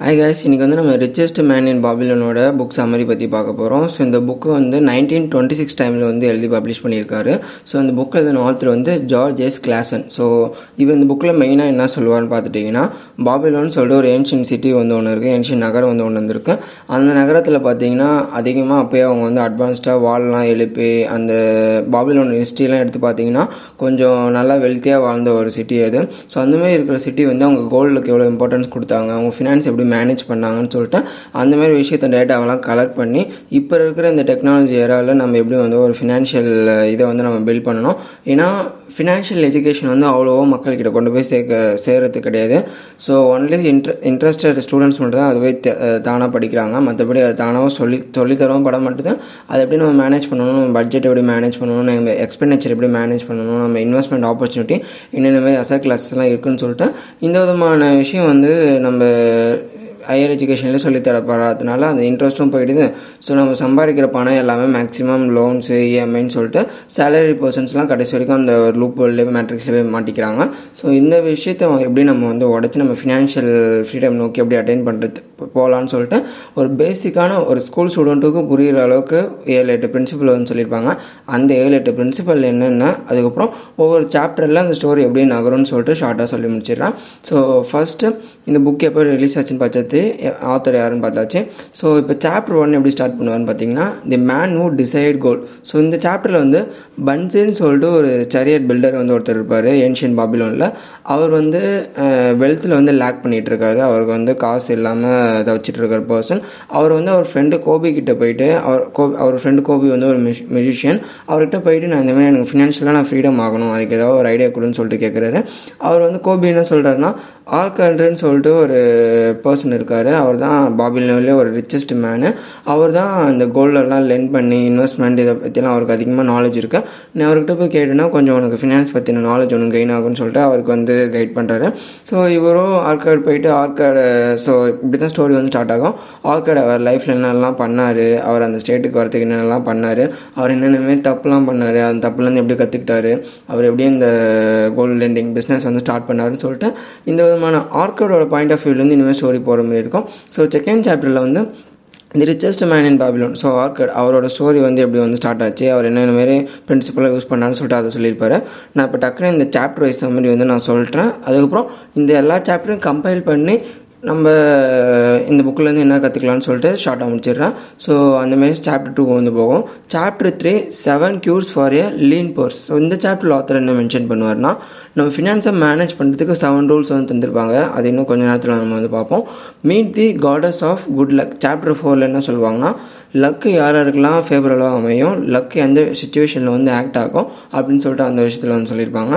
Hi guys இன்னைக்கு வந்து நம்ம ரிச்சஸ்ட் மேன் இன் பாபிலனோட புக் சம்மரி பற்றி பார்க்க போகிறோம் ஸோ இந்த புக்கு வந்து நைன்டீன் டுவெண்ட்டி சிக்ஸ் டைமில் வந்து எழுதி பப்ளிஷ் பண்ணியிருக்காரு. ஸோ இந்த புக்கில் எழுதின ஆத்தர் வந்து ஜார்ஜ் எஸ் கிளாசன் ஸோ இவர் இந்த புக்கில் மெயினாக என்ன சொல்லுவார்னு பார்த்துட்டிங்கன்னா பாபிலோன் சொல்லிட்டு ஒரு ஏன்ஷியன் சிட்டி வந்து ஒன்று இருக்குது ஏன்ஷியன் நகரம் வந்து ஒன்று வந்திருக்கு அந்த நகரத்தில் பார்த்தீங்கன்னா அதிகமாக அப்போயே அவங்க வந்து அட்வான்ஸ்டாக வால்லாம் எழுப்பி அந்த பாபிலோன் ஹிஸ்ட்ரிலாம் எடுத்து பார்த்தீங்கன்னா கொஞ்சம் நல்லா வெல்த்தியாக வாழ்ந்த ஒரு சிட்டி அது. ஸோ அந்தமாதிரி இருக்கிற சிட்டி வந்து அவங்க கோல்டுக்கு எவ்வளோ இம்பார்ட்டன்ஸ் கொடுத்தாங்க அவங்க ஃபினான்ஸ் எப்படி மேனேஜ் பண்ணாங்கன்னு சொல்லிட்டு அந்த மாதிரி விஷயத்த டேட்டாவெல்லாம் கலெக்ட் பண்ணி இப்போ இருக்கிற இந்த டெக்னாலஜி ஏராவில் நம்ம எப்படி வந்து ஒரு ஃபினான்ஷியல் இதை வந்து நம்ம பில்ட் பண்ணணும்? ஏன்னா ஃபினான்ஷியல் எஜுகேஷன் வந்து அவ்வளோவா மக்கள்கிட்ட கொண்டு போய் சேர்க்க சேர்கிறது கிடையாது. ஸோ ஒன்லி இன்ட்ர இன்ட்ரெஸ்டட் ஸ்டூடெண்ட்ஸ் மட்டும் தான் அதுவே தானாக படிக்கிறாங்க. மற்றபடி அது தானாகவும் சொல்லி சொல்லித்தரவும் பட மாட்டுது அதை எப்படி நம்ம மேனேஜ் பண்ணணும்? நம்ம பட்ஜெட் எப்படி மேனேஜ் பண்ணணும்? நம்ம எக்ஸ்பெண்டிச்சர் எப்படி மேனேஜ் பண்ணணும்? நம்ம இன்வெஸ்ட்மெண்ட் ஆப்பர்ச்சுனிட்டி என்னென்ன மாதிரி அசர் கிளாஸஸ்லாம் இருக்குன்னு சொல்லிட்டு இந்த விதமான விஷயம் வந்து நம்ம ஹையர் எஜுகேஷன்லேயும் சொல்லித்தரப்படுறதுனால அந்த இன்ட்ரெஸ்ட்டும் போயிடுது. ஸோ நம்ம சம்பாதிக்கிற பணம் எல்லாமே மேக்ஸிமம் லோன்ஸு இஎம்ஐன்னு சொல்லிட்டு சேலரி பர்சன்ஸ்லாம் கடைசி வரைக்கும் அந்த லூப் ஹோல்லே மேட்ரிக்ஸ்லேயே போய் மாட்டிக்கிறாங்க. ஸோ இந்த விஷயத்தை எப்படி நம்ம வந்து உடச்சி நம்ம ஃபினான்ஷியல் ஃப்ரீடம் நோக்கி எப்படி அட்டைன் பண்ணுறது போகலான்னு சொல்லிட்டு ஒரு பேசிக்கான ஒரு ஸ்கூல் ஸ்டூடெண்ட்டுக்கும் புரிகிற அளவுக்கு ஏழு எட்டு பிரின்சிபல் வந்து சொல்லியிருப்பாங்க. அந்த ஏழு எட்டு பிரின்சிபல் என்னென்ன அதுக்கப்புறம் ஒவ்வொரு சாப்டரில் அந்த ஸ்டோரி எப்படி நகரும்னு சொல்லிட்டு ஷார்ட்டாக சொல்லி முடிச்சிடுறேன். ஸோ ஃபஸ்ட்டு இந்த புக் எப்போ ரிலீஸ் ஆச்சுன்னு பார்த்து ஆத்தர் யாருன்னு பார்த்தாச்சு. ஸோ இப்போ சாப்டர் ஒன் எப்படி ஸ்டார்ட் பண்ணுவார்னு பார்த்தீங்கன்னா the man who decide goal so இந்த சாப்டரில் வந்து பன்சேன்னு சொல்லிட்டு ஒரு சரியட் பில்டர் வந்து ஒருத்தர் இருப்பார் ஏன்ஷியன் பாபிலோனில் அவர் வந்து வெல்த்தில் வந்து லேக் பண்ணிகிட்ருக்காரு அவருக்கு வந்து காசு இல்லாமல் தவிச்சிட்டு இருக்கிற பர்சன் அவர் வந்து அவர் ஃப்ரெண்டு கோபி கிட்ட போயிட்டு அவர் கோபி அவர் ஃப்ரெண்டு கோபி வந்து ஒரு மியூசி மியூசிஷியன் அவர்கிட்ட போயிட்டு நான் இந்த மாதிரி எனக்கு ஃபினான்ஷியலாக நான் ஃப்ரீடம் ஆகணும் அதுக்கு ஏதாவது ஒரு ஐடியா கொடுன்னு சொல்லிட்டு கேட்குறாரு அவர் வந்து கோபி என்ன சொல்கிறாருன்னா ஆர்கண்ட்ருன்னு சொல்லிட்டு ஒரு பர்சன் இருக்கார். அவர் தான் பாபிலோன்லேயே ஒரு ரிச்சஸ்ட் மேனு அவர் தான் இந்த கோல்டெல்லாம் லென் பண்ணி இன்வெஸ்ட்மெண்ட் இதை பற்றிலாம் அவருக்கு அதிகமாக நாலேஜ் இருக்கு. நான் அவர்கிட்ட போய் கேட்டுனா கொஞ்சம் உனக்கு ஃபினான்ஸ் பற்றின நாலேஜ் ஒன்று கெயின் ஆகும்னு சொல்லிட்டு அவருக்கு வந்து கைட் பண்ணுறாரு ஸோ இவரும் ஆர்காடு போயிட்டு ஆர்காடு ஸோ இப்படி தான் ஸ்டோரி வந்து ஸ்டார்ட் ஆகும். ஆர்காடு அவர் லைஃப்பில் என்னென்னலாம் பண்ணார் அவர் அந்த ஸ்டேட்டுக்கு வரத்துக்கு என்னென்னலாம் பண்ணார் அவர் என்னென்ன தப்புலாம் பண்ணார் அந்த தப்புலேருந்து எப்படி கற்றுக்கிட்டாரு அவர் எப்படி இந்த கோல்டு லெண்டிங் பிஸ்னஸ் வந்து ஸ்டார்ட் பண்ணாருன்னு சொல்லிட்டு இந்த விதமான ஆர்காடோட பாயிண்ட் ஆஃப் வியூலேருந்து இனிமேல் ஸ்டோரி போகிற மாதிரி இருக்கும். ஸோ செகண்ட் சாப்டரில் வந்து the richest man in Babylon so Arkad அவரோட ஸ்டோரி வந்து எப்படி வந்து ஸ்டார்ட் ஆச்சு அவர் என்னென்ன மாரி பிரின்சிபலாக யூஸ் பண்ணான்னு சொல்லிட்டு அதை சொல்லியிருப்பாரு. நான் இப்போ டக்குனு இந்த சாப்டர் வைஸ் மாதிரி வந்து நான் சொல்லிட்டேன் அதுக்கப்புறம் இந்த எல்லா சாப்டரையும் கம்பைல் பண்ணி நம்ம இந்த புக்கிலேருந்து என்ன கற்றுக்கலாம்னு சொல்லிட்டு ஷார்ட்டாக முடிச்சிடுறேன். ஸோ அந்தமாரி சாப்டர் டூ வந்து போகும். Chapter three seven cures for a lean purse so இந்த சாப்டர் ஆத்தர் என்ன மென்ஷன் பண்ணுவார்னா நம்ம ஃபினான்ஸை மேனேஜ் பண்ணுறதுக்கு செவன் ரூல்ஸ் வந்து தந்திருப்பாங்க. அது இன்னும் கொஞ்ச நேரத்தில் நம்ம வந்து பார்ப்போம். Meet the goddess of good luck chapter ஃபோரில் என்ன சொல்லுவாங்கன்னா லக்கு யார் யாருக்கெல்லாம் ஃபேவரலாக அமையும். லக்கு எந்த சுச்சுவேஷனில் வந்து ஆக்ட் ஆகும் அப்படின்னு சொல்லிட்டு அந்த விஷயத்தில் வந்து சொல்லியிருப்பாங்க.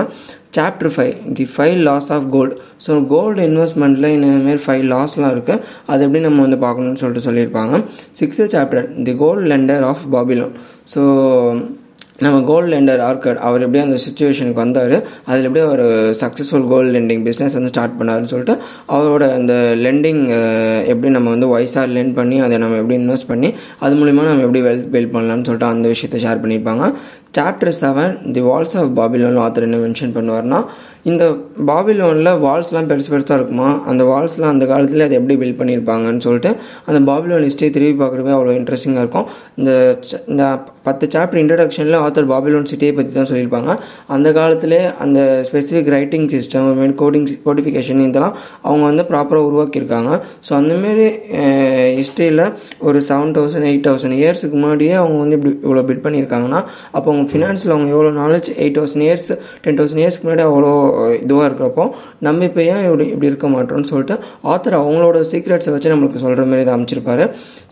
Chapter five the five laws of gold so gold இன்வெஸ்ட்மெண்ட்டில் இந்தமாரி ஃபைவ் லாஸ்லாம் இருக்குது அது எப்படி நம்ம வந்து பார்க்கணும்னு சொல்லிட்டு சொல்லியிருப்பாங்க. Sixth chapter the gold lender of Babylon so நம்ம கோல்டு லெண்டர் ஆர்கட் அவர் எப்படியும் அந்த சுச்சுவேஷனுக்கு வந்தார். அதில் எப்படியும் அவர் சக்ஸஸ்ஃபுல் கோல்டு லெண்டிங் பிஸ்னஸ் வந்து ஸ்டார்ட் பண்ணாருன்னு சொல்லிட்டு அவரோட அந்த லெண்டிங் எப்படி நம்ம வந்து வயசாக லெண்ட் பண்ணி அதை நம்ம எப்படி இன்வெஸ்ட் பண்ணி அது மூலிமா நம்ம எப்படி வெல்த் பில்ட் பண்ணலாம்னு சொல்லிட்டு அந்த விஷயத்தை ஷேர் பண்ணியிருப்பாங்க. Chapter seven the walls of Babylon author என்ன மென்ஷன் பண்ணுவார்னா இந்த பாபிலோனில் வால்ஸ்லாம் பெருசு பெருசாக இருக்குமா? அந்த வால்ஸ்லாம் அந்த காலத்தில் அதை எப்படி பில்ட் பண்ணியிருப்பாங்கன்னு சொல்லிட்டு அந்த பாபிலோன் ஹிஸ்ட்ரி திரும்பி பார்க்குறப்பே அவ்வளோ இன்ட்ரெஸ்டிங்காக இருக்கும். இந்த இந்த பத்து சாப்டர் இன்ட்ரடக்ஷனில் ஆத்தர் பாபிலோன் சிட்டியை பற்றி தான் சொல்லியிருப்பாங்க. அந்த காலத்திலே அந்த specific writing system mean coding codification இதெல்லாம் அவங்க வந்து ப்ராப்பராக உருவாக்கியிருக்காங்க. ஸோ அந்தமாரி ஹிஸ்ட்ரியில் ஒரு செவன் தௌசண்ட் எயிட் தௌசண்ட் இயர்ஸுக்கு முன்னாடியே அவங்க வந்து இப்படி இவ்வளோ பிட் பண்ணியிருக்காங்கன்னா அப்போ அவங்க ஃபினான்ஸில் அவங்க எவ்வளோ knowledge eight thousand years ten thousand இயர்ஸ்க்கு முன்னாடி அவ்வளோ இதுவாக இருக்கிறப்போ நம்ம இப்போ ஏன் இப்படி இப்படி இருக்க மாட்டோம்னு சொல்லிட்டு ஆத்தர் அவங்களோட சீக்ரெட்ஸை வச்சு நம்மளுக்கு சொல்கிற மாதிரி இதை அமைச்சிருப்பாரு.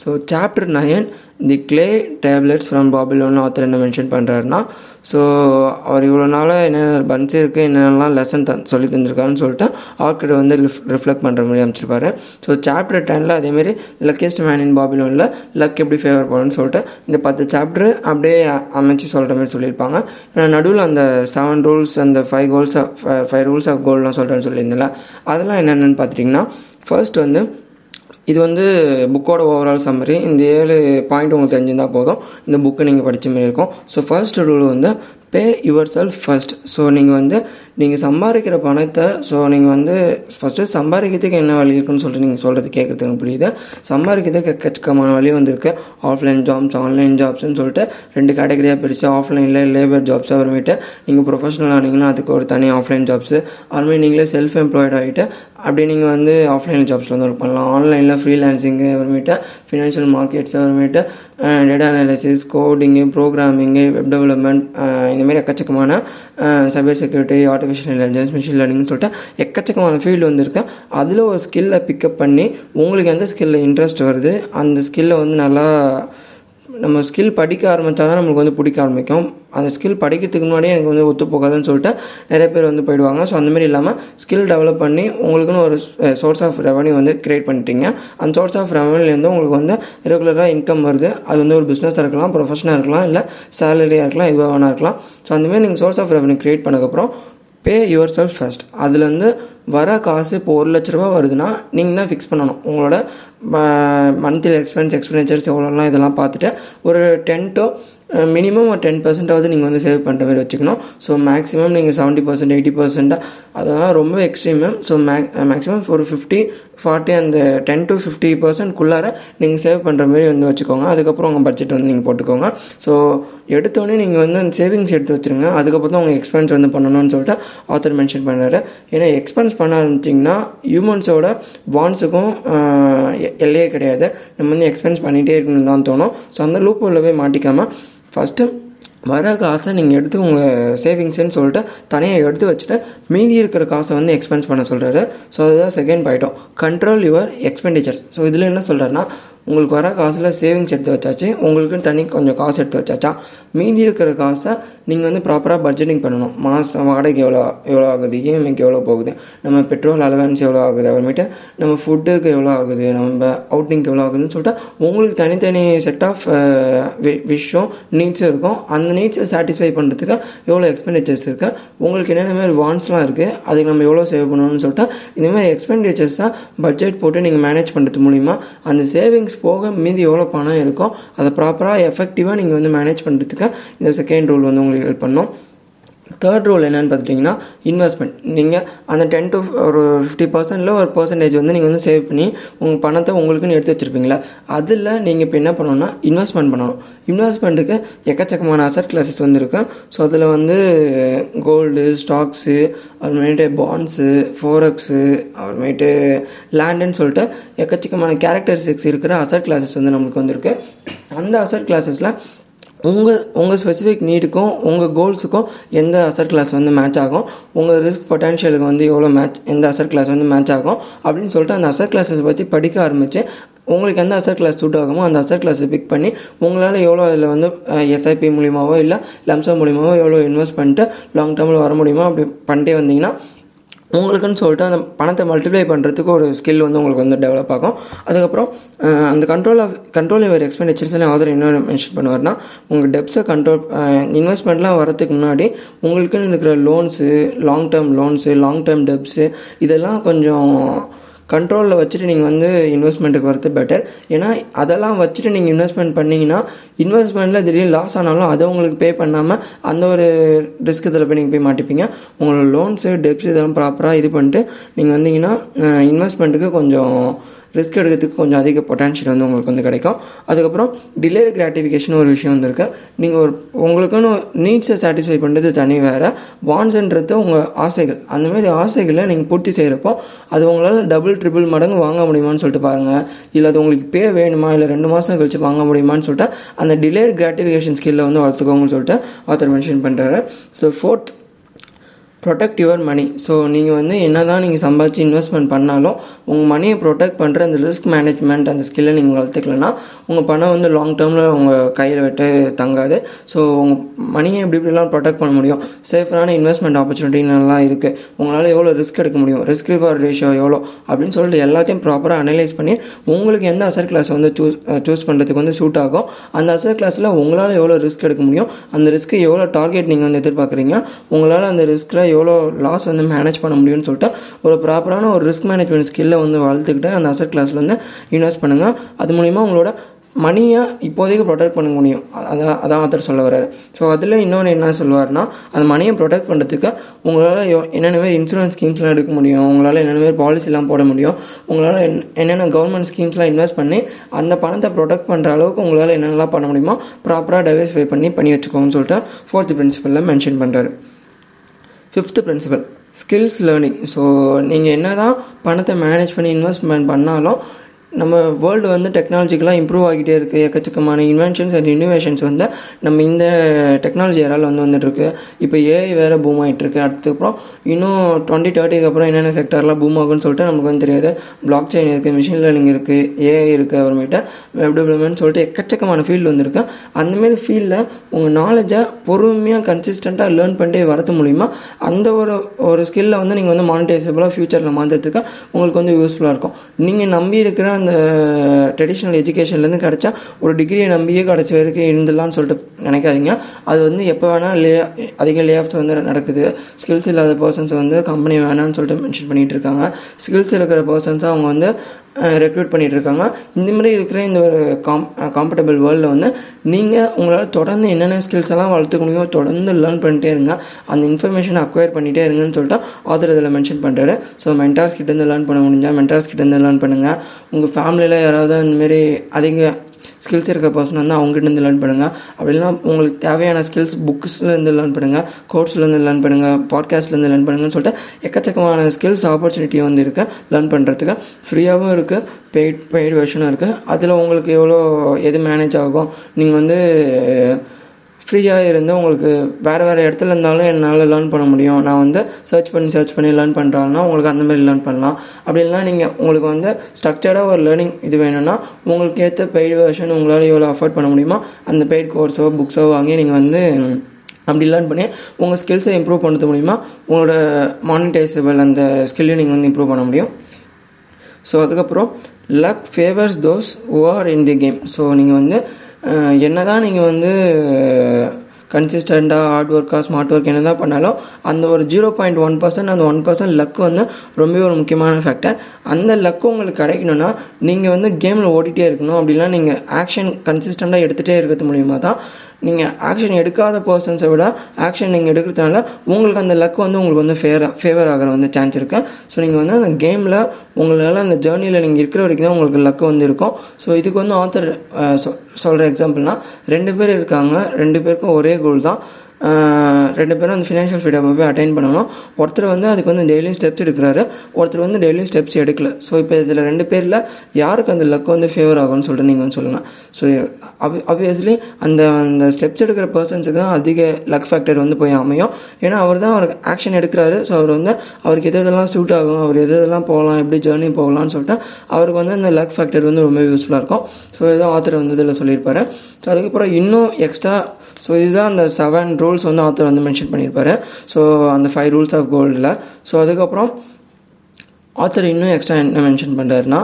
So chapter nine the clay tablets from பாபிலோன்னு author என்ன மென்ஷன் பண்ணுறாருன்னா ஸோ அவர் இவ்வளோ நாளாக என்னென்ன பன்ஸ் இருக்குது என்னென்னலாம் லெசன் த சொல்லி தந்திருக்காருன்னு சொல்லிட்டு ஆர்கிட்ட வந்து ரிஃப்ளெக்ட் பண்ணுற மாதிரி அமைச்சிருப்பாரு. ஸோ சாப்டர் டெனில் அதேமாரி லக்கேஸ்ட் மேன் இன் பாபிலோனில் லக் எப்படி ஃபேவர் பண்ணணும்னு சொல்லிட்டு இந்த பத்து சாப்டர் அப்படியே அமைச்சு சொல்கிற மாதிரி சொல்லியிருப்பாங்க. நடுவில் அந்த செவன் ரூல்ஸ் அந்த five goals five rules of கோல்ட்லாம் சொல்கிறேன்னு சொல்லியிருந்தேன்ல அதெல்லாம் என்னென்னு பார்த்துட்டிங்கன்னா ஃபர்ஸ்ட் வந்து இது வந்து புக்கோட ஓவரால் சம்மரி இந்த ஏழு பாயிண்ட் உங்களுக்கு தெரிஞ்சிருந்தால் போதும். இந்த புக்கை நீங்கள் படித்த மாதிரி இருக்கும். ஸோ ஃபர்ஸ்ட் ரூல் வந்து pay yourself first so நீங்கள் வந்து நீங்கள் சம்பாதிக்கிற பணத்தை ஸோ நீங்கள் வந்து ஃபஸ்ட்டு சம்பாதிக்கிறதுக்கு என்ன வழி இருக்குன்னு சொல்லிட்டு நீங்கள் சொல்கிறது கேட்குறதுக்கு எனக்கு புரியுது? சம்பாதிக்கிறதுக்கு எக்கச்சக்கமான வழி வந்திருக்கு. ஆஃப்லைன் ஜாப்ஸ் ஆன்லைன் ஜாப்ஸ்னு சொல்லிட்டு ரெண்டு கேட்டகரியாக பிரித்து ஆஃப்லைனில் லேபர் ஜாப்ஸ் அப்புறமேட்டு நீங்கள் ப்ரொஃபஷனல் ஆனீங்கன்னா அதுக்கு ஒரு தனி ஆஃப்லைன் ஜாப்ஸு அதுமாதிரி நீங்களே செல்ஃப் எம்ப்ளாய்ட் ஆகிட்டு அப்படியே நீங்கள் வந்து ஆஃப்லைன் ஜாப்ஸில் வந்து ஒர்க் பண்ணலாம். ஆன்லைனில் ஃப்ரீலான்சிங்கு அப்புறமேட்டு ஃபினான்ஷியல் மார்க்கெட்ஸ் அப்புறமேட்டு data analysis coding programming web development இந்தமாரி எக்கச்சக்கமான cyber security artificial intelligence machine லேர்னிங்னு சொல்லிட்டு எக்கச்சக்கமான ஃபீல்டு வந்திருக்கு. அதில் ஒரு ஸ்கில்லை பிக்கப் பண்ணி உங்களுக்கு எந்த ஸ்கில்லில் இன்ட்ரெஸ்ட் வருது அந்த ஸ்கில்லை வந்து நல்லா நம்ம ஸ்கில் படிக்க ஆரம்பித்தா தான் நம்மளுக்கு வந்து பிடிக்க ஆரம்பிக்கும். அந்த ஸ்கில் படிக்கிறதுக்கு முன்னாடியே எனக்கு வந்து ஒத்து போகாதுன்னு சொல்லிட்டு நிறைய பேர் வந்து போயிடுவாங்க. ஸோ அந்தமாரி இல்லாமல் ஸ்கில் டெவலப் பண்ணி உங்களுக்குன்னு ஒரு சோர்ஸ் ஆஃப் ரெவன்யூ வந்து க்ரியேட் பண்ணிட்டீங்க. அந்த சோர்ஸ் ஆஃப் ரெவன்யூலேருந்து உங்களுக்கு வந்து ரெகுலராக இன்கம் வருது. அது வந்து ஒரு பிஸ்னஸாக இருக்கலாம் ப்ரொஃபஷனாக இருக்கலாம் இல்லை சேலரியாக இருக்கலாம் எதுவாக வேணா இருக்கலாம். ஸோ அந்தமாரி நீங்கள் சோர்ஸ் ஆஃப் ரெவன்யூ க்ரியேட் பண்ணக்கப்புறம் பே யுவர் செல்ஃப் ஃபர்ஸ்ட் அதுலேருந்து வர காசு இப்போ ஒரு லட்ச ரூபா வருதுன்னா நீங்கள் தான் ஃபிக்ஸ் பண்ணணும். உங்களோட மந்த்லி எக்ஸ்பென்ஸ் எக்ஸ்பெண்டிச்சர்ஸ் எவ்வளோலாம் இதெல்லாம் பார்த்துட்டு ஒரு டென் டு மினிமம் ஒரு டென் பர்சன்டாவது நீங்கள் வந்து சேவ் பண்ணுற மாதிரி வச்சுக்கணும். ஸோ மேக்ஸிமம் நீங்கள் செவன்ட்டி பர்சன்ட் எயிட்டி பர்சன்ட்டாக அதெல்லாம் ரொம்ப எக்ஸ்ட்ரீமு ஸோ மேக் மேக்ஸிமம் ஒரு ஃபிஃப்டி ஃபார்ட்டி அந்த டென் டு ஃபிஃப்டி பர்சன்ட்குள்ளார நீங்கள் சேவ் பண்ணுற மாதிரி வந்து வச்சுக்கோங்க. அதுக்கப்புறம் உங்கள் பட்ஜெட் வந்து நீங்கள் போட்டுக்கோங்க. ஸோ எடுத்தோடனே நீங்கள் வந்து அந்த சேவிங்ஸ் எடுத்து வச்சுருங்க. அதுக்கப்புறம் தான் உங்கள் எக்ஸ்பென்ஸ் வந்து பண்ணணும்னு சொல்லிட்டு ஆத்தர் மென்ஷன் பண்ணுறாரு ஏன்னா எக்ஸ்பென்ஸ் பண்ண ஆரம்பிச்சிங்கன்னா ஹியூமன்ஸோட வான்ஸுக்கும் எல்லையே கிடையாது. நம்ம வந்து எக்ஸ்பென்ஸ் பண்ணிகிட்டே இருக்கணும்னு தான் தோணும். ஸோ அந்த லூப் உள்ளவே மாட்டிக்காமல் ஃபஸ்ட்டு வர காசை நீங்கள் எடுத்து உங்கள் சேவிங்ஸ்னு சொல்லிட்டு தனியாக எடுத்து வச்சுட்டு மீதி இருக்கிற காசை வந்து எக்ஸ்பென்ஸ் பண்ண சொல்கிறாரு ஸோ அதுதான் செகண்ட் பாயிட்டும் கண்ட்ரோல் யுவர் எக்ஸ்பெண்டிச்சர்ஸ் ஸோ இதில் என்ன சொல்கிறாருன்னா உங்களுக்கு வர காசில் சேவிங்ஸ் எடுத்து வச்சாச்சு உங்களுக்குன்னு தனி கொஞ்சம் காசு எடுத்து வச்சாச்சா மீதி இருக்கிற காசை நீங்கள் வந்து ப்ராப்பராக பட்ஜெட்டிங் பண்ணணும். மாதம் வாடகைக்கு எவ்வளோ எவ்வளோ ஆகுது இஎம்ஐக்கு எவ்வளோ போகுது நம்ம பெட்ரோல் அலவன்ஸ் எவ்வளோ ஆகுது அப்புறமேட்டு நம்ம ஃபுட்டுக்கு எவ்வளோ ஆகுது நம்ம அவுட்டிங்க்கு எவ்வளோ ஆகுதுன்னு சொல்லிட்டு உங்களுக்கு தனித்தனி செட் ஆஃப் விஷயம் நீட்ஸும் இருக்கும். அந்த நீட்ஸை சாட்டிஸ்ஃபை பண்ணுறதுக்கு எவ்வளோ எக்ஸ்பெண்டிச்சர்ஸ் இருக்குது உங்களுக்கு என்னென்ன மாதிரி வான்ஸ்லாம் இருக்குது அதுக்கு நம்ம எவ்வளோ சேவ் பண்ணணும்னு சொல்லிட்டு இந்த மாதிரி எக்ஸ்பெண்டிச்சர்ஸாக பட்ஜெட் போட்டு நீங்கள் மேனேஜ் பண்ணுறது மூலிமா அந்த சேவிங்ஸ் போக மீதி எவ்வளோ பணம் இருக்கோ அதை ப்ராப்பராக எஃபெக்டிவாக நீங்கள் வந்து மேனேஜ் பண்ணுறதுக்கு இந்த செகண்ட் ரூல் வந்து உங்களுக்கு ஹெல்ப் பண்ணும். தேர்ட் ரூல் என்னென்னு பார்த்துட்டிங்கன்னா இன்வெஸ்ட்மெண்ட் நீங்கள் அந்த டென் டு ஒரு ஃபிஃப்டி பர்சன்டில் ஒரு பர்சன்டேஜ் வந்து நீங்கள் வந்து சேவ் பண்ணி உங்கள் பணத்தை உங்களுக்குன்னு எடுத்து வச்சுருப்பீங்களா? அதில் நீங்கள் இப்போ என்ன பண்ணணும்னா இன்வெஸ்ட்மெண்ட் பண்ணணும். இன்வெஸ்ட்மெண்ட்டுக்கு எக்கச்சக்கமான அசட் கிளாஸஸ் வந்து இருக்கும் ஸோ அதில் வந்து கோல்டு ஸ்டாக்ஸு அப்புறமேட்டு பாண்ட்ஸு ஃபோரக்ஸு அப்புறமேட்டு லேண்டுன்னு சொல்லிட்டு எக்கச்சக்கமான கேரக்டரிஸ்டிக்ஸ் இருக்கிற அசட் கிளாஸஸ் வந்து நம்மளுக்கு வந்திருக்கு அந்த அசட் கிளாஸஸில் உங்கள் உங்கள் ஸ்பெசிஃபிக் நீடுக்கும் உங்கள் கோல்ஸுக்கும் எந்த அசர் கிளாஸ் வந்து மேட்ச் ஆகும்? உங்கள் ரிஸ்க் பொட்டன்ஷியலுக்கு வந்து எவ்வளோ மேட்ச் எந்த அசர் கிளாஸ் வந்து மேட்ச் ஆகும்? அப்படின்னு சொல்லிட்டு அந்த அசர் கிளாஸஸ் பற்றி படிக்க ஆரம்பித்து உங்களுக்கு எந்த அசர் கிளாஸ் சூட் ஆகுமோ அந்த அசர் கிளாஸை பிக் பண்ணி உங்களால் எவ்வளோ அதில் வந்து எஸ்ஐபி மூலியமாகவோ இல்லை லம்சம் மூலியமாகவோ எவ்வளோ இன்வெஸ்ட் பண்ணிட்டு லாங் டேர்மில் வர முடியுமோ அப்படி பண்ணிட்டே வந்தீங்கன்னா உங்களுக்குன்னு சொல்லிட்டு அந்த பணத்தை மல்டிப்ளை பண்ணுறதுக்கு ஒரு ஸ்கில் வந்து உங்களுக்கு வந்து டெவலப் ஆகும். அதுக்கப்புறம் அந்த கண்ட்ரோல் ஆஃப் கண்ட்ரோல் யுவர் எக்ஸ்பெண்டிச்சர்ஸ்னு ஆதர் இன்னொரு மென்ஷன் பண்ணுவார்னா உங்கள் டெப்ஸை கண்ட்ரோல் இன்வெஸ்ட்மெண்ட்லாம் வரதுக்கு முன்னாடி உங்களுக்குன்னு இருக்கிற loans long term loans long term debts இதெல்லாம் கொஞ்சம் கண்ட்ரோலில் வச்சுட்டு நீங்கள் வந்து இன்வெஸ்ட்மெண்ட்டுக்கு வரது பெட்டர் ஏன்னா அதெல்லாம் வச்சுட்டு நீங்கள் இன்வெஸ்ட்மெண்ட் பண்ணிங்கன்னா இன்வெஸ்ட்மெண்ட்டில் திடீர்னு லாஸ் ஆனாலும் அதை உங்களுக்கு பே பண்ணாமல் அந்த ஒரு ரிஸ்க் இதில் போய் நீங்கள் போய் மாட்டிப்பீங்க. உங்களோட லோன்ஸு டெப்ஸ் இதெல்லாம் ப்ராப்பராக இது பண்ணிட்டு நீங்கள் வந்தீங்கன்னா இன்வெஸ்ட்மெண்ட்டுக்கு கொஞ்சம் ரிஸ்க் எடுக்கிறதுக்கு கொஞ்சம் அதிக பொட்டான்ஷியல் வந்து உங்களுக்கு வந்து கிடைக்கும். அதுக்கப்புறம் டிலேடு கிராட்டிஃபிகேஷன் ஒரு விஷயம் வந்துருக்கு நீங்கள் ஒரு உங்களுக்குன்னு நீட்ஸை சாட்டிஸ்ஃபை பண்ணுறது தனி வேறு. வான்ஸ்ன்றது உங்கள் ஆசைகள். அந்தமாரி ஆசைகளை நீங்கள் பூர்த்தி செய்கிறப்போ அது உங்களால் டபுள் ட்ரிபிள் மடங்கு வாங்க முடியுமான்னு சொல்லிட்டு பாருங்கள் இல்லை அது உங்களுக்கு பே வேணுமா? இல்லை ரெண்டு மாதம் கழிச்சு வாங்க முடியுமான்னு சொல்லிட்டு அந்த டிலேட் கிராட்டிஃபிகேஷன் ஸ்கில்லை வந்து வளர்த்துக்கோங்கன்னு சொல்லிட்டு ஆத்தர் மென்ஷன் பண்ணுறாரு so fourth protect your money so நீங்கள் வந்து என்ன தான் நீங்கள் சம்பாதிச்சு இன்வெஸ்ட்மெண்ட் பண்ணாலும் உங்கள் மணியை ப்ரொடெக்ட் பண்ணுற அந்த ரிஸ்க் மேனேஜ்மெண்ட் அந்த ஸ்கில்லை நீங்கள் வளர்த்துக்கலன்னா உங்கள் பணம் வந்து லாங் டேர்மில் உங்கள் கையில் விட்டு தங்காது. ஸோ உங்கள் மணியை எப்படி இப்படிலாம் ப்ரொடெக்ட் பண்ண முடியும்? சேஃபான இன்வெஸ்ட்மெண்ட் ஆப்பர்ச்சுனிட்டிலாம் இருக்குது உங்களால் எவ்வளோ ரிஸ்க் எடுக்க முடியும்? ரிஸ்க் ரிவார்ட் ரேஷியோ எவ்வளோ அப்படின்னு சொல்லிட்டு எல்லாத்தையும் ப்ராப்பராக அனலைஸ் பண்ணி உங்களுக்கு எந்த அசர் கிளாஸ் வந்து சூஸ் சூஸ் பண்ணுறதுக்கு வந்து சூட் ஆகும்? அந்த அசர் கிளாஸில் உங்களால் எவ்வளோ ரிஸ்க் எடுக்க முடியும்? அந்த ரிஸ்க்கு எவ்வளோ டார்கெட் நீங்கள் வந்து எதிர்பார்க்குறீங்க? உங்களால் அந்த ரிஸ்க்கில் எவ்வளோ லாஸ் வந்து மேனேஜ் பண்ண முடியும்னு சொல்லிட்டு ஒரு ப்ராப்பரான ஒரு ரிஸ்க் மேனேஜ்மெண்ட் ஸ்கில்லை வந்து வளர்த்துக்கிட்டு அந்த அசட் கிளாஸில் வந்து இன்வெஸ்ட் பண்ணுங்கள் அது மூலிமா உங்களோட மணியை இப்போதைக்கு ப்ரொடெக்ட் பண்ண முடியும். அதான் அதான் ஆத்தர் சொல்ல வர்றாரு. ஸோ அதில் இன்னொன்று என்ன சொல்லுவார்னா அந்த மணியை ப்ரொடெக்ட் பண்ணுறதுக்கு உங்களால் என்னென்ன மாதிரி இன்சூரன்ஸ் ஸ்கீம்ஸ்லாம் எடுக்க முடியும்? உங்களால் என்னென்ன மாதிரி பாலிசிலாம் போட முடியும்? உங்களால் என்- என்னென்ன கவர்மெண்ட் ஸ்கீம்ஸ்லாம் இன்வெஸ்ட் பண்ணி அந்த பணத்தை ப்ரொடெக்ட் பண்ணுற அளவுக்கு உங்களால் என்னென்னலாம் பண்ண முடியுமோ ப்ராப்பராக டைவர்ஸிஃபை பண்ணி பண்ணி வச்சுக்கோங்கன்னு சொல்லிட்டு ஃபோர்த் பிரின்சிபலில் மென்ஷன் பண்ணுறாரு fifth principle skills learning so நீங்கள் என்ன தான் பணத்தை மேனேஜ் பண்ணி இன்வெஸ்ட்மெண்ட் பண்ணாலும் நம்ம வேர்ல்டு வந்து டெக்னாலஜிக்கலாக இம்ப்ரூவ் ஆகிட்டே இருக்குது எக்கச்சக்கமான இன்வென்ஷன்ஸ் அண்ட் இன்னோவேஷன்ஸ் வந்து நம்ம இந்த டெக்னாலஜி ஏரால் வந்து வந்துட்டுருக்கு. இப்போ ஏஐ வேறு பூம் ஆகிட்டுருக்கு அதுக்கப்புறம் இன்னும் டுவெண்ட்டி தேர்ட்டிக்கு அப்புறம் என்னென்ன செக்டர்லாம் பூம் ஆகும்னு சொல்லிட்டு நமக்கு வந்து தெரியாது. பிளாக் செயின் இருக்குது மிஷின் லேர்னிங் இருக்குது ஏஐ இருக்குது அப்புறமேட்டு வெப் டெவலப்மெண்ட் சொல்லிட்டு எக்கச்சக்கமான ஃபீல்டு வந்திருக்கு. அந்தமாரி ஃபீல்டில் உங்கள் நாலேஜை பொறுமையாக கன்சிஸ்டண்ட்டாக லேர்ன் பண்ணிட்டே வரது மூலிமா அந்த ஒரு ஒரு ஸ்கில்லை வந்து நீங்கள் வந்து மானிட்டைசபிளாக ஃப்யூச்சரில் மாற்றுறதுக்கு உங்களுக்கு வந்து யூஸ்ஃபுல்லாக இருக்கும். நீங்கள் நம்பி இருக்கிற அந்த ட்ரெடிஷ்னல் எஜுகேஷன்லேருந்து கிடச்சா ஒரு டிகிரியை நம்பியே கிடச்ச வரைக்கும் இருந்துடலாம்னு சொல்லிட்டு நினைக்காதீங்க. அது வந்து எப்போ வேணால் லே அதிக லே ஆஃப்ஸ் வந்து நடக்குது. ஸ்கில்ஸ் இல்லாத பர்சன்ஸ் வந்து கம்பெனி வேணாம்னு சொல்லிட்டு மென்ஷன் பண்ணிகிட்டு இருக்காங்க. ஸ்கில்ஸ் இருக்கிற பர்சன்ஸ் அவங்க வந்து ரெக்ரூட் பண்ணிகிட்டு இருக்காங்க இந்த மாதிரி இருக்கிற இந்த ஒரு காம் காம்படபிள் வேர்ல்டில் வந்து நீங்கள் உங்களால் தொடர்ந்து என்னென்ன ஸ்கில்ஸ் எல்லாம் வளர்த்துக்க முடியுமோ தொடர்ந்து லேர்ன் பண்ணிட்டே இருங்க. அந்த இன்ஃபர்மேஷனை அக்வயர் பண்ணிகிட்டே இருங்கன்னு சொல்லிட்டு ஆதர் இதில் மென்ஷன் பண்ணுறாரு ஸோ மென்டார்ஸ் கிட்டேருந்து லேர்ன் பண்ண முடிஞ்சால் மென்டார்ஸ் கிட்டேருந்து லேர்ன் பண்ணுங்கள் உங்கள் ஃபேமிலியில் யாராவது இந்தமாரி அதிக ஸ்கில்ஸ் இருக்க பர்சன் வந்து அவங்ககிட்ட லேர்ன் பண்ணுங்கள் அப்படின்னா உங்களுக்கு தேவையான ஸ்கில்ஸ் புக்ஸ்லேருந்து லேர்ன் பண்ணுங்கள் கோர்ஸ்லேருந்து லேர்ன் பண்ணுங்கள் பாட்காஸ்ட்லேருந்து லேர்ன் பண்ணுங்கன்னு சொல்லிட்டு எக்கச்சக்கமான ஸ்கில்ஸ் ஆப்பர்ச்சுனிட்டி வந்து இருக்குது லேர்ன் பண்ணுறதுக்கு ஃப்ரீயாகவும் இருக்குது பெய்ட் பெய்டு வெர்ஷனும் இருக்குது அதில் உங்களுக்கு எவ்வளோ எது மேனேஜ் ஆகும்? நீங்கள் வந்து ஃப்ரீயாக இருந்து உங்களுக்கு வேறு வேறு இடத்துல இருந்தாலும் என்னால் லேர்ன் பண்ண முடியும். நான் வந்து சர்ச் பண்ணி சர்ச் பண்ணி லேர்ன் பண்ணுறாங்கன்னா உங்களுக்கு அந்த மாதிரி லேர்ன் பண்ணலாம். அப்படி இல்லைனா நீங்கள் உங்களுக்கு வந்து ஸ்ட்ரக்சர்டாக ஒரு லேர்னிங் இது வேணும்னா உங்களுக்கு ஏற்ற பெய்டு வெர்ஷன் உங்களால் எவ்வளோ அஃபோர்ட் பண்ண முடியுமோ அந்த பெய்ட் கோர்ஸோ புக்ஸோ வாங்கி நீங்கள் வந்து அப்படி லேர்ன் பண்ணி உங்கள் ஸ்கில்ஸை இம்ப்ரூவ் பண்ணுறது மூலிமா உங்களோட மானிட்டைசபிள் அந்த ஸ்கில்லையும் நீங்கள் வந்து இம்ப்ரூவ் பண்ண முடியும். ஸோ அதுக்கப்புறம் luck favours those who are in the game so நீங்கள் வந்து என்ன தான் நீங்கள் வந்து கன்சிஸ்டண்ட்டாக ஹார்ட் ஒர்க்காக ஸ்மார்ட் ஒர்க் என்ன தான் பண்ணாலும் அந்த ஒரு ஜீரோ பாயிண்ட் ஒன் பர்சன்ட் அந்த ஒன் பர்சன்ட் லக் வந்து ரொம்பவே ஒரு முக்கியமான ஃபேக்டர் அந்த லக் உங்களுக்கு கிடைக்கணும்னா நீங்கள் வந்து கேமில் ஓடிட்டே இருக்கணும். அப்படிலாம் நீங்கள் ஆக்ஷன் கன்சிஸ்டண்ட்டாக எடுத்துகிட்டே இருக்கிறது மூலியமாக தான் நீங்கள் ஆக்ஷன் எடுக்காத பர்சன்ஸை விட ஆக்ஷன் நீங்கள் எடுக்கிறதுனால உங்களுக்கு அந்த லக் வந்து உங்களுக்கு வந்து ஃபேவராக ஃபேவர் ஆகிற வந்து சான்ஸ் இருக்குது ஸோ நீங்கள் வந்து அந்த கேமில் உங்களால் அந்த ஜேர்னியில் நீங்கள் இருக்கிற வரைக்கும் தான் உங்களுக்கு லக் வந்து இருக்கும். ஸோ இதுக்கு வந்து ஆத்தர் சொல்கிற எக்ஸாம்பிள்னா ரெண்டு பேர் இருக்காங்க ரெண்டு பேருக்கும் ஒரே கோல் தான். ரெண்டு பேரும் அந்த ஃபினான்ஷியல் ஃப்ரீடம் போய் அட்டைன் பண்ணணும். ஒருத்தர் வந்து அதுக்கு வந்து டெய்லியும் ஸ்டெப்ஸ் எடுக்கிறாரு. ஒருத்தர் வந்து டெய்லியும் ஸ்டெப்ஸ் எடுக்கல. ஸோ இப்போ இதில் ரெண்டு பேரில் யாருக்கு அந்த லக் வந்து ஃபேவர் ஆகும்னு சொல்லிட்டு நீங்கள் வந்து சொல்லுங்கள் ஸோ ஆப்வியஸ்லி அந்த அந்த ஸ்டெப்ஸ் எடுக்கிற பர்சன்ஸுக்கு தான் அதிக லக் ஃபேக்டர் வந்து போய் அமையும். ஏன்னா அவர் தான் அவருக்கு ஆக்ஷன் எடுக்கிறாரு. ஸோ அவர் வந்து அவருக்கு எது எதெல்லாம் சூட் ஆகும் அவர் எது எதெல்லாம் போகலாம் எப்படி ஜேர்னி போகலாம்னு சொல்லிட்டு அவருக்கு வந்து அந்த லக் ஃபேக்டர் வந்து ரொம்ப யூஸ்ஃபுல்லாக இருக்கும். ஸோ இதுதான் ஆத்தர் வந்து இதில் சொல்லியிருப்பாரு. ஸோ அதுக்கப்புறம் இன்னும் எக்ஸ்ட்ரா ஸோ இதுதான் அந்த செவன் ரூல்ஸ் வந்து ஆத்தர் வந்து மென்ஷன் பண்ணியிருப்பாரு. ஸோ அந்த ஃபைவ் ரூல்ஸ் ஆஃப் கோல்டில் ஸோ அதுக்கப்புறம் ஆத்தர் இன்னும் எக்ஸ்ட்ரா என்ன மென்ஷன் பண்ணுறாருன்னா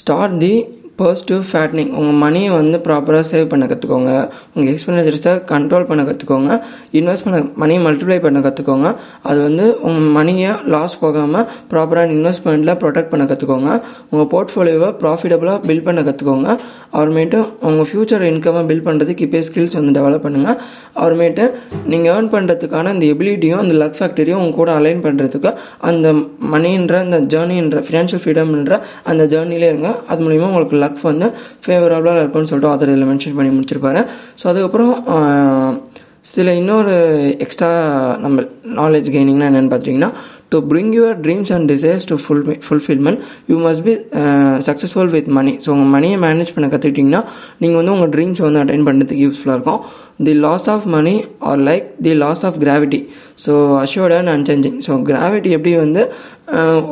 ஸ்டார்ட் தி பாசிட்டிவ் ஃபேட்னிங் உங்கள் மணியை வந்து ப்ராப்பராக சேவ் பண்ண கற்றுக்கோங்க உங்கள் எக்ஸ்பெண்டிச்சர்ஸை கண்ட்ரோல் பண்ண கற்றுக்கோங்க இன்வெஸ்ட் பண்ண மணியை மல்டிப்ளை பண்ண கற்றுக்கோங்க அது வந்து உங்கள் மணியை லாஸ் போகாமல் ப்ராப்பராக இன்வெஸ்ட்மெண்ட்டில் ப்ரொடெக்ட் பண்ண கற்றுக்கோங்க உங்கள் போர்ட்ஃபோலியோவை ப்ராஃபிட்டபுளாக பில்ட் பண்ண கற்றுக்கோங்க அப்புறமேட்டு உங்கள் ஃப்யூச்சர் இன்கம்மை பில்ட் பண்ணுறதுக்கு இப்போ ஸ்கில்ஸ் வந்து டெவலப் பண்ணுங்கள் அப்புறமேட்டு நீங்கள் ஏர்ன் பண்ணுறதுக்கான அந்த எபிலிட்டியும் அந்த லக் ஃபேக்டரியும் உங்கள் கூட அலைன் பண்ணுறதுக்கு அந்த மணின்ற அந்த ஜேர்னின்ற ஃபினான்ஷியல் ஃப்ரீடம்ன்ற அந்த ஜேர்னிலே இருங்க. அது மூலிமா உங்களுக்கு லக் வந்து ஃபேவரபுளாக இருக்கும்னு சொல்லிட்டு ஆத்தர் இதில் மென்ஷன் பண்ணி முடிச்சிருப்பாரு. ஸோ அதுக்கப்புறம் சில இன்னொரு எக்ஸ்ட்ரா நம்ம நாலேஜ் கெய்னிங்னா என்னென்னு பார்த்தீங்கன்னா to bring your dreams and desires to full fulfilment you must be successful with money so உங்கள் மணியை மேனேஜ் பண்ண கற்றுக்கிட்டிங்கன்னா நீங்கள் வந்து உங்கள் ட்ரீம்ஸ் வந்து அட்டைன் பண்ணுறதுக்கு யூஸ்ஃபுல்லாக இருக்கும். The laws of money are like the laws of gravity so assured and unchanging so gravity எப்படி வந்து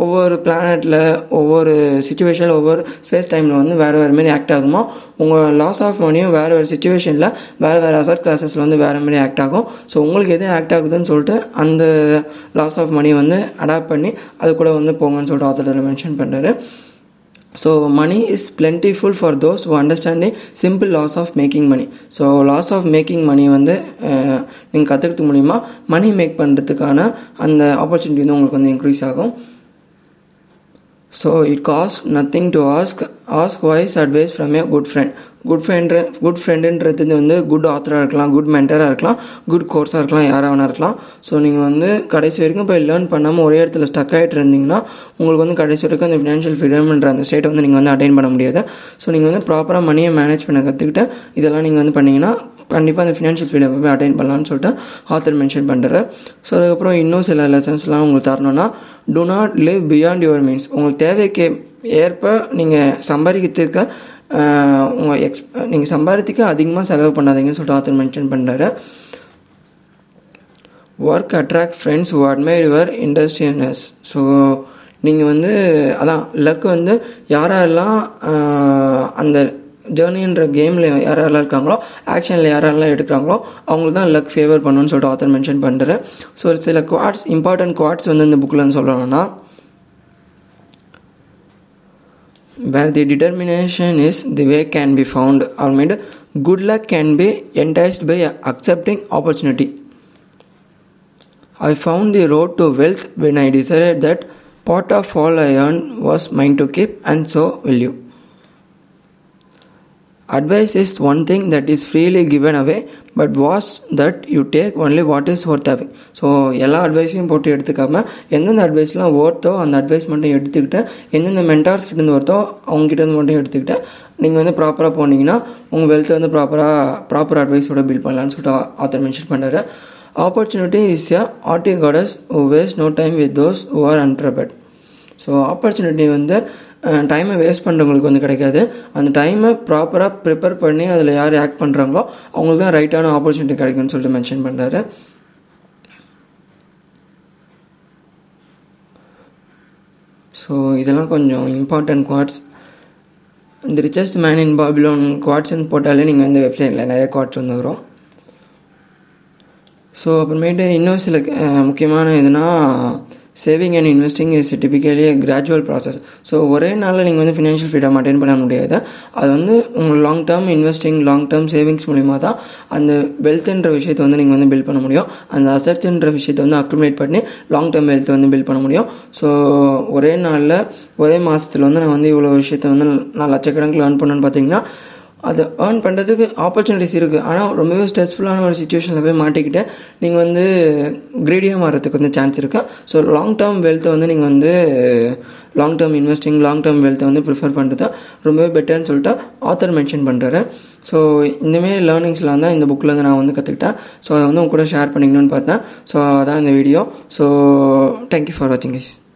ஒவ்வொரு பிளானட்டில் ஒவ்வொரு சுச்சுவேஷனில் ஒவ்வொரு ஸ்பேஸ் டைமில் வந்து வேறு வேறு மாதிரி ஆக்ட் ஆகுமோ உங்கள் லாஸ் ஆஃப் மணியும் வேறு வேறு சுச்சுவேஷனில் வேறு வேறு அசட் கிளாஸஸில் வந்து வேறு மாதிரி ஆக்ட் ஆகும். ஸோ உங்களுக்கு எது ஆக்ட் ஆகுதுன்னு சொல்லிட்டு அந்த லாஸ் ஆஃப் மணி வந்து அடாப்ட் பண்ணி அது கூட வந்து போங்கன்னு சொல்லிட்டு ஆத்தர் மென்ஷன் பண்ணுறாரு so money is plentiful for those who understand the simple laws of making money so laws of making money வந்து uh, நீங்கள் கற்றுக்கிறது மூலிமா மணி மேக் பண்ணுறதுக்கான அந்த ஆப்பர்ச்சுனிட்டி வந்து உங்களுக்கு வந்து இன்க்ரீஸ் ஆகும். So it cost nothing to ask ask wise advice from a good friend good friend good ஃப்ரெண்டுன்றது வந்து குட் ஆத்தராக இருக்கலாம் குட் மென்டராக இருக்கலாம் குட் கோர்ஸாக இருக்கலாம் யாராக வேணா இருக்கலாம். ஸோ நீங்கள் வந்து கடைசி வரைக்கும் போய் லேர்ன் பண்ணாமல் ஒரே இடத்துல ஸ்டக் ஆகிட்டு இருந்தீங்கன்னா உங்களுக்கு வந்து கடைசி வரைக்கும் அந்த ஃபினான்ஷியல் ஃப்ரீடம்ன்ற அந்த ஸ்டேட்டை வந்து நீங்கள் வந்து அட்டைன் பண்ண முடியாது. ஸோ நீங்கள் வந்து ப்ராப்பராக மணியை மேனேஜ் பண்ண கற்றுக்கிட்டு இதெல்லாம் நீங்கள் வந்து பண்ணிங்கன்னா கண்டிப்பாக அந்த ஃபினான்ஷியல் ஃப்ரீடம் போய் அட்டைன் பண்ணலான்னு சொல்லிட்டு ஆத்தர் மென்ஷன் பண்ணுறாரு ஸோ அதுக்கப்புறம் இன்னும் சில லெசன்ஸ்லாம் உங்களுக்கு தரணும்னா to not live beyond your means உங்களுக்கு தேவைக்கு ஏற்ப நீங்கள் சம்பாதிக்கிறதுக்கு உங்கள் எக்ஸ் நீங்கள் சம்பாதித்துக்கு அதிகமாக செலவு பண்ணாதீங்கன்னு சொல்லிட்டு ஆத்தர் மென்ஷன் பண்ணுறாரு work attract friends who admire your industrialness so நீங்கள் வந்து அதான் லக் வந்து யாரெல்லாம் அந்த ஜேர்னின்ற கேமில் யாரெல்லாம் இருக்காங்களோ ஆக்ஷனில் யாரெல்லாம் எடுக்கிறாங்களோ அவங்களுக்கு தான் லக் ஃபேவர் பண்ணணும்னு சொல்லிட்டு ஆத்தர் மென்ஷன் பண்ணுறேன் ஸோ ஒரு சில குவாட்ஸ் இம்பார்ட்டன்ட் குவாட்ஸ் வந்து இந்த புக்கில் சொல்லணும்னா where the determination is the way can be found or made good luck can be enticed by accepting opportunity i found the road to wealth when i decided that part of all i earned was mine to keep and so will you advice is one thing that is freely given away but was that you take only what is worth having so எல்லா அட்வைஸையும் போட்டு எடுத்துக்காம எந்தெந்த அட்வைஸ்லாம் ஓர்த்தோ அந்த advice மட்டும் எடுத்துக்கிட்டு எந்தெந்த mentors கிட்டேருந்து ஒர்த்தோ அவங்ககிட்டேருந்து மட்டும் எடுத்துக்கிட்டு நீங்கள் வந்து ப்ராப்பராக போனீங்கன்னா உங்கள் வெல்த்தை வந்து ப்ராப்பராக ப்ராப்பர் அட்வைஸோட பில்ட் பண்ணலான்னு சொல்லிட்டு ஆத்தர் மென்ஷன் பண்ணுறாரு opportunity is a haughty goddess who waste no time with those who are unprepared so opportunity வந்து டைமை வேஸ்ட் பண்ணுறவங்களுக்கு வந்து கிடைக்காது. அந்த டைமை ப்ராப்பராக ப்ரிப்பேர் பண்ணி அதில் யார் ஆக்ட் பண்ணுறாங்களோ அவங்களுக்கு தான் ரைட்டான ஆப்பர்ச்சுனிட்டி கிடைக்கும்னு சொல்லிட்டு மென்ஷன் பண்ணுறாரு ஸோ இதெல்லாம் கொஞ்சம் இம்பார்ட்டண்ட் குவாட்ஸ் இந்த ரிச்சஸ்ட் மேன் இன் பாபிலோன் குவாட்ஸ்ன்னு போட்டாலே நீங்கள் வந்து வெப்சைட்டில் நிறைய குவாட்ஸ் வந்து வரும். ஸோ அப்புறமேட்டு இன்னும் சில முக்கியமான இதுனால் saving and investing is typically gradual process so ஒரே நாளில் நீங்கள் வந்து ஃபினான்ஷியல் ஃப்ரீடம் அட்டைன் பண்ண முடியாது. அது வந்து உங்கள் long term investing long term savings மூலிமா தான் அந்த வெல்த்ன்ற விஷயத்தை வந்து நீங்கள் வந்து பில்ட் பண்ண முடியும். அந்த அசட்ஸ்ன்ற விஷயத்தை வந்து அக்குமுலேட் பண்ணி லாங் டேர்ம் வெல்த் வந்து பில்ட் பண்ண முடியும். ஸோ ஒரே நாளில் ஒரே மாதத்தில் வந்து நான் வந்து இவ்வளோ விஷயத்த வந்து நான் லட்சக்கணக்கில் லேர்ன் பண்ணணும்னு பார்த்தீங்கன்னா அதை ஏர்ன் பண்ணுறதுக்கு ஆப்பர்ச்சுனிட்டிஸ் இருக்குது ஆனால் ரொம்பவே ஸ்ட்ரெஸ்ஃபுல்லான ஒரு சுச்சுவேஷனில் போய் மாட்டிக்கிட்டு நீங்கள் வந்து க்ரீடியாக மாறதுக்கு வந்து சான்ஸ் இருக்குது ஸோ லாங் டேர்ம் வெல்த்தை வந்து நீங்கள் வந்து long term investing long term வெல்த்தை வந்து ப்ரிஃபர் பண்ணுறது தான் ரொம்பவே பெட்டர்னு சொல்லிட்டு ஆத்தர் மென்ஷன் பண்ணுறாரு ஸோ இந்தமாரி லேர்னிங்ஸ்லாம் தான் இந்த புக்கில் வந்து நான் வந்து கற்றுக்கிட்டேன் ஸோ அதை வந்து உங்க கூட ஷேர் பண்ணிக்கணும்னு பார்த்தேன். ஸோ அதான் இந்த video so thank you for வாட்சிங் கைஸ்